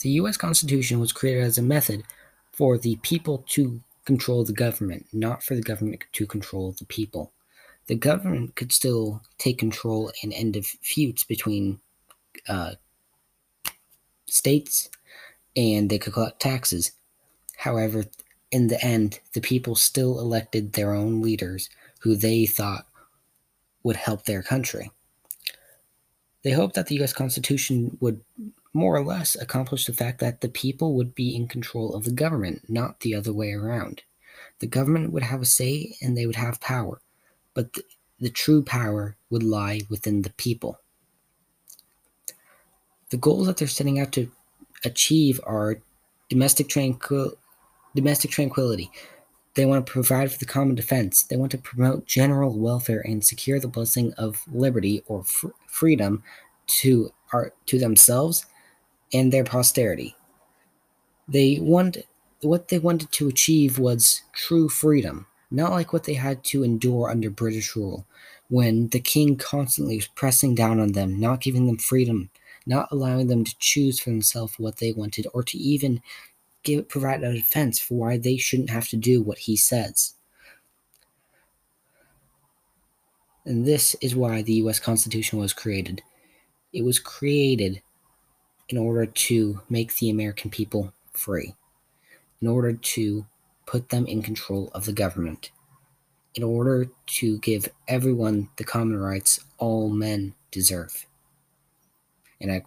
The U.S. Constitution was created as a method for the people to control the government, not for the government to control the people. The government could still take control and end feuds between uh, states, and they could collect taxes. However, in the end, the people still elected their own leaders who they thought would help their country. They hoped that the US Constitution would more or less accomplish the fact that the people would be in control of the government, not the other way around. The government would have a say and they would have power, but the, the true power would lie within the people. The goals that they're setting out to achieve are domestic tranquil- domestic tranquility. They want to provide for the common defense. They want to promote general welfare and secure the blessing of liberty or fr- freedom to our, to themselves and their posterity. They want what they wanted to achieve was true freedom, not like what they had to endure under British rule, when the king constantly was pressing down on them, not giving them freedom, not allowing them to choose for themselves what they wanted, or to even give provide a defense for why they shouldn't have to do what he says. And this is why the US Constitution was created. It was created in order to make the American people free, in order to put them in control of the government, in order to give everyone the common rights all men deserve. And I